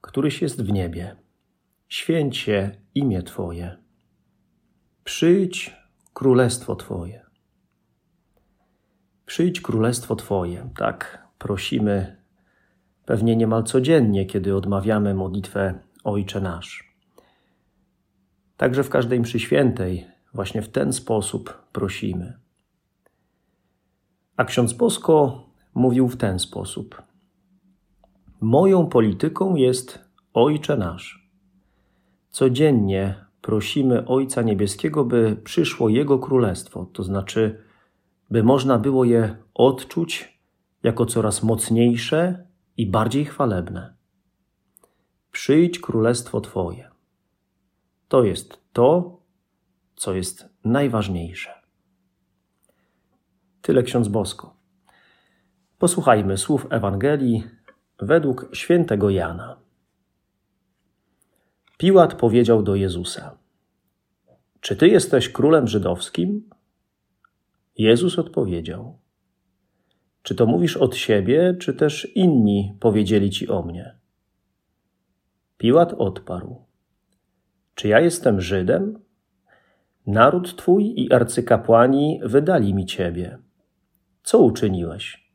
któryś jest w niebie, święć się imię Twoje. Przyjdź królestwo Twoje. Przyjdź królestwo Twoje. Tak prosimy pewnie niemal codziennie, kiedy odmawiamy modlitwę Ojcze nasz. Także w każdej mszy świętej właśnie w ten sposób prosimy. A ksiądz Bosko mówił w ten sposób – Moją polityką jest Ojcze Nasz. Codziennie prosimy Ojca Niebieskiego, by przyszło Jego Królestwo, to znaczy, by można było je odczuć jako coraz mocniejsze i bardziej chwalebne. Przyjdź Królestwo Twoje. To jest to, co jest najważniejsze. Tyle ksiądz Bosko. Posłuchajmy słów Ewangelii według świętego Jana. Piłat powiedział do Jezusa: Czy ty jesteś królem żydowskim? Jezus odpowiedział: Czy to mówisz od siebie, czy też inni powiedzieli ci o mnie? Piłat odparł: Czy ja jestem Żydem? Naród twój i arcykapłani wydali mi ciebie. Co uczyniłeś?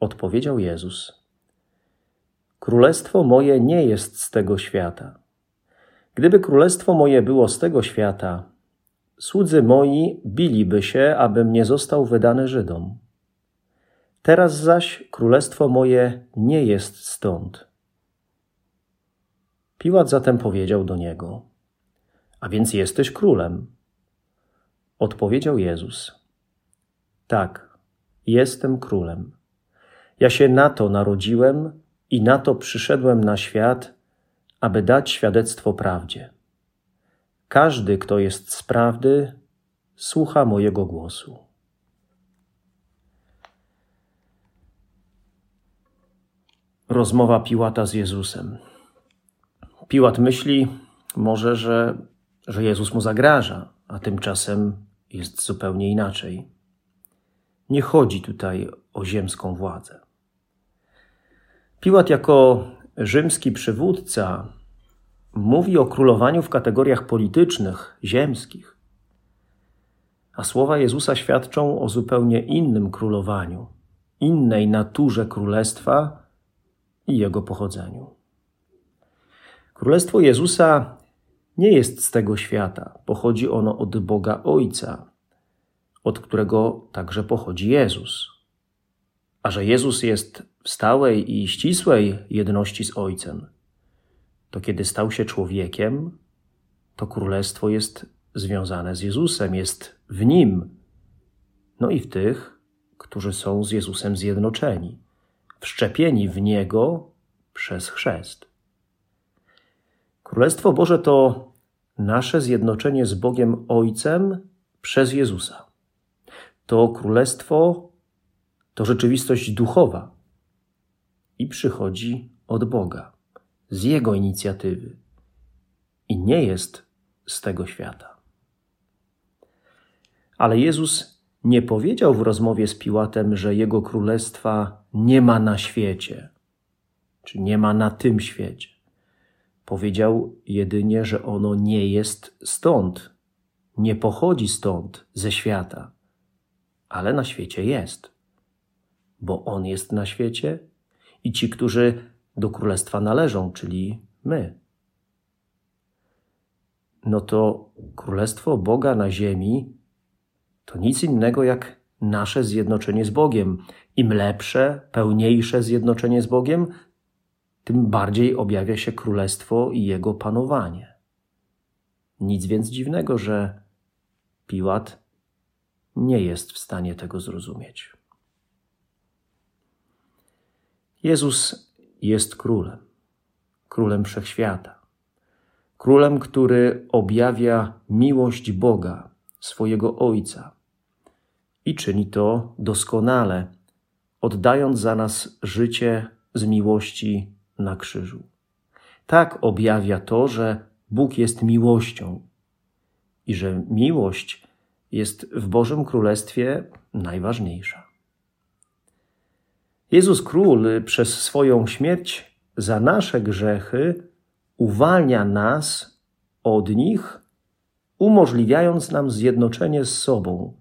Odpowiedział Jezus: Królestwo moje nie jest z tego świata. Gdyby królestwo moje było z tego świata, słudzy moi biliby się, abym nie został wydany Żydom. Teraz zaś królestwo moje nie jest stąd. Piłat zatem powiedział do niego: A więc jesteś królem. Odpowiedział Jezus: Tak, jestem królem. Ja się na to narodziłem i na to przyszedłem na świat, aby dać świadectwo prawdzie. Każdy, kto jest z prawdy, słucha mojego głosu. Rozmowa Piłata z Jezusem. Piłat myśli może, że, że Jezus mu zagraża, a tymczasem jest zupełnie inaczej. Nie chodzi tutaj o ziemską władzę. Piłat jako rzymski przywódca mówi o królowaniu w kategoriach politycznych, ziemskich. A słowa Jezusa świadczą o zupełnie innym królowaniu, innej naturze królestwa i jego pochodzeniu. Królestwo Jezusa nie jest z tego świata, pochodzi ono od Boga Ojca, od którego także pochodzi Jezus. A że Jezus jest w stałej i ścisłej jedności z Ojcem, to kiedy stał się człowiekiem, to królestwo jest związane z Jezusem, jest w nim, no i w tych, którzy są z Jezusem zjednoczeni, wszczepieni w Niego przez chrzest. Królestwo Boże to nasze zjednoczenie z Bogiem Ojcem przez Jezusa. To królestwo to rzeczywistość duchowa i przychodzi od Boga, z Jego inicjatywy i nie jest z tego świata. Ale Jezus nie powiedział w rozmowie z Piłatem, że Jego królestwa nie ma na świecie, czy nie ma na tym świecie. Powiedział jedynie, że ono nie jest stąd, nie pochodzi stąd, ze świata, ale na świecie jest bo On jest na świecie i ci, którzy do królestwa należą, czyli my. No to królestwo Boga na ziemi to nic innego jak nasze zjednoczenie z Bogiem. Im lepsze, pełniejsze zjednoczenie z Bogiem, tym bardziej objawia się królestwo i jego panowanie. Nic więc dziwnego, że Piłat nie jest w stanie tego zrozumieć. Jezus jest królem. królem wszechświata. Królem, który objawia miłość Boga, swojego Ojca. I czyni to doskonale, oddając za nas życie z miłości na krzyżu. Tak objawia to, że Bóg jest miłością i że miłość jest w Bożym Królestwie najważniejsza. Jezus Król przez swoją śmierć za nasze grzechy uwalnia nas od nich, umożliwiając nam zjednoczenie z sobą,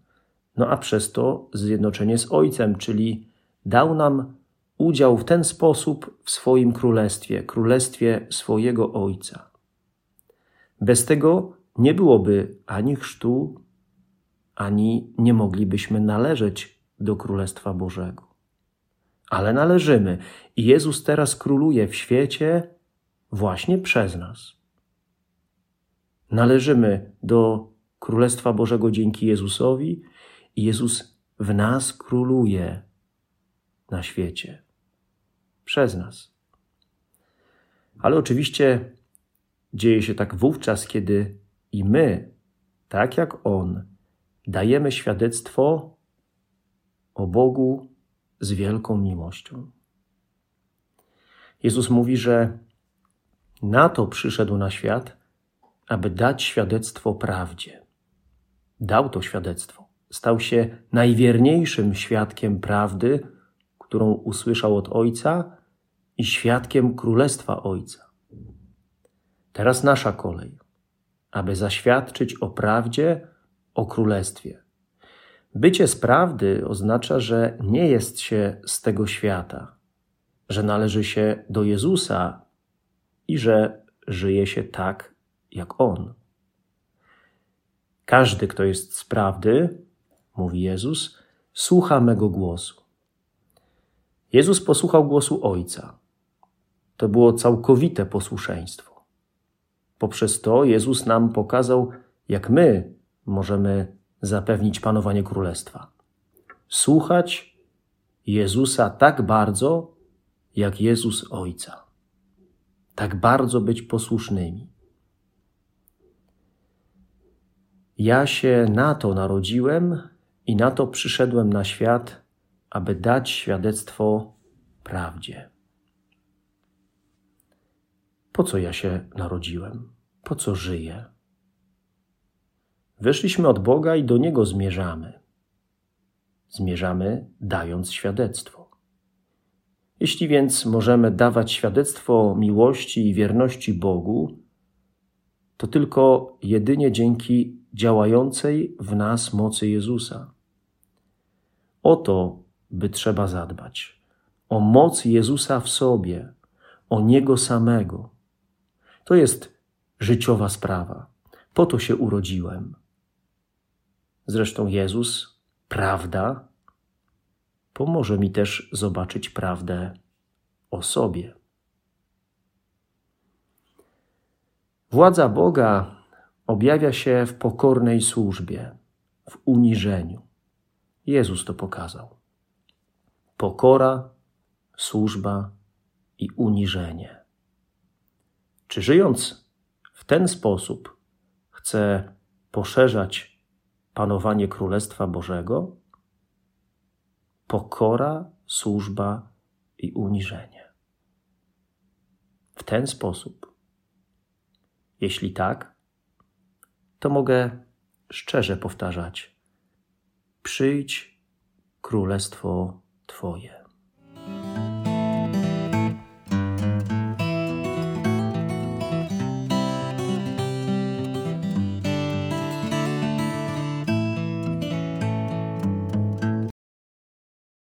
no a przez to zjednoczenie z Ojcem, czyli dał nam udział w ten sposób w swoim królestwie, królestwie swojego Ojca. Bez tego nie byłoby ani chrztu, ani nie moglibyśmy należeć do Królestwa Bożego. Ale należymy i Jezus teraz króluje w świecie właśnie przez nas. Należymy do Królestwa Bożego dzięki Jezusowi i Jezus w nas króluje na świecie przez nas. Ale oczywiście dzieje się tak wówczas, kiedy i my, tak jak On, dajemy świadectwo o Bogu z wielką miłością. Jezus mówi, że na to przyszedł na świat, aby dać świadectwo prawdzie. Dał to świadectwo. Stał się najwierniejszym świadkiem prawdy, którą usłyszał od Ojca i świadkiem Królestwa Ojca. Teraz nasza kolej, aby zaświadczyć o prawdzie, o Królestwie. Bycie z prawdy oznacza, że nie jest się z tego świata, że należy się do Jezusa i że żyje się tak, jak On. Każdy, kto jest z prawdy, mówi Jezus, słucha mego głosu. Jezus posłuchał głosu Ojca. To było całkowite posłuszeństwo. Poprzez to Jezus nam pokazał, jak my możemy zapewnić panowanie królestwa. Słuchać Jezusa tak bardzo, jak Jezus Ojca. Tak bardzo być posłusznymi. Ja się na to narodziłem i na to przyszedłem na świat, aby dać świadectwo prawdzie. Po co ja się narodziłem? Po co żyję? Wyszliśmy od Boga i do Niego zmierzamy. Zmierzamy dając świadectwo. Jeśli więc możemy dawać świadectwo miłości i wierności Bogu, to tylko jedynie dzięki działającej w nas mocy Jezusa. O to by trzeba zadbać. O moc Jezusa w sobie, o Niego samego. To jest życiowa sprawa. Po to się urodziłem. Zresztą Jezus, prawda, pomoże mi też zobaczyć prawdę o sobie. Władza Boga objawia się w pokornej służbie, w uniżeniu. Jezus to pokazał. Pokora, służba i uniżenie. Czy żyjąc w ten sposób chce poszerzać panowanie Królestwa Bożego, pokora, służba i uniżenie. W ten sposób. Jeśli tak, to mogę szczerze powtarzać: Przyjdź Królestwo Twoje.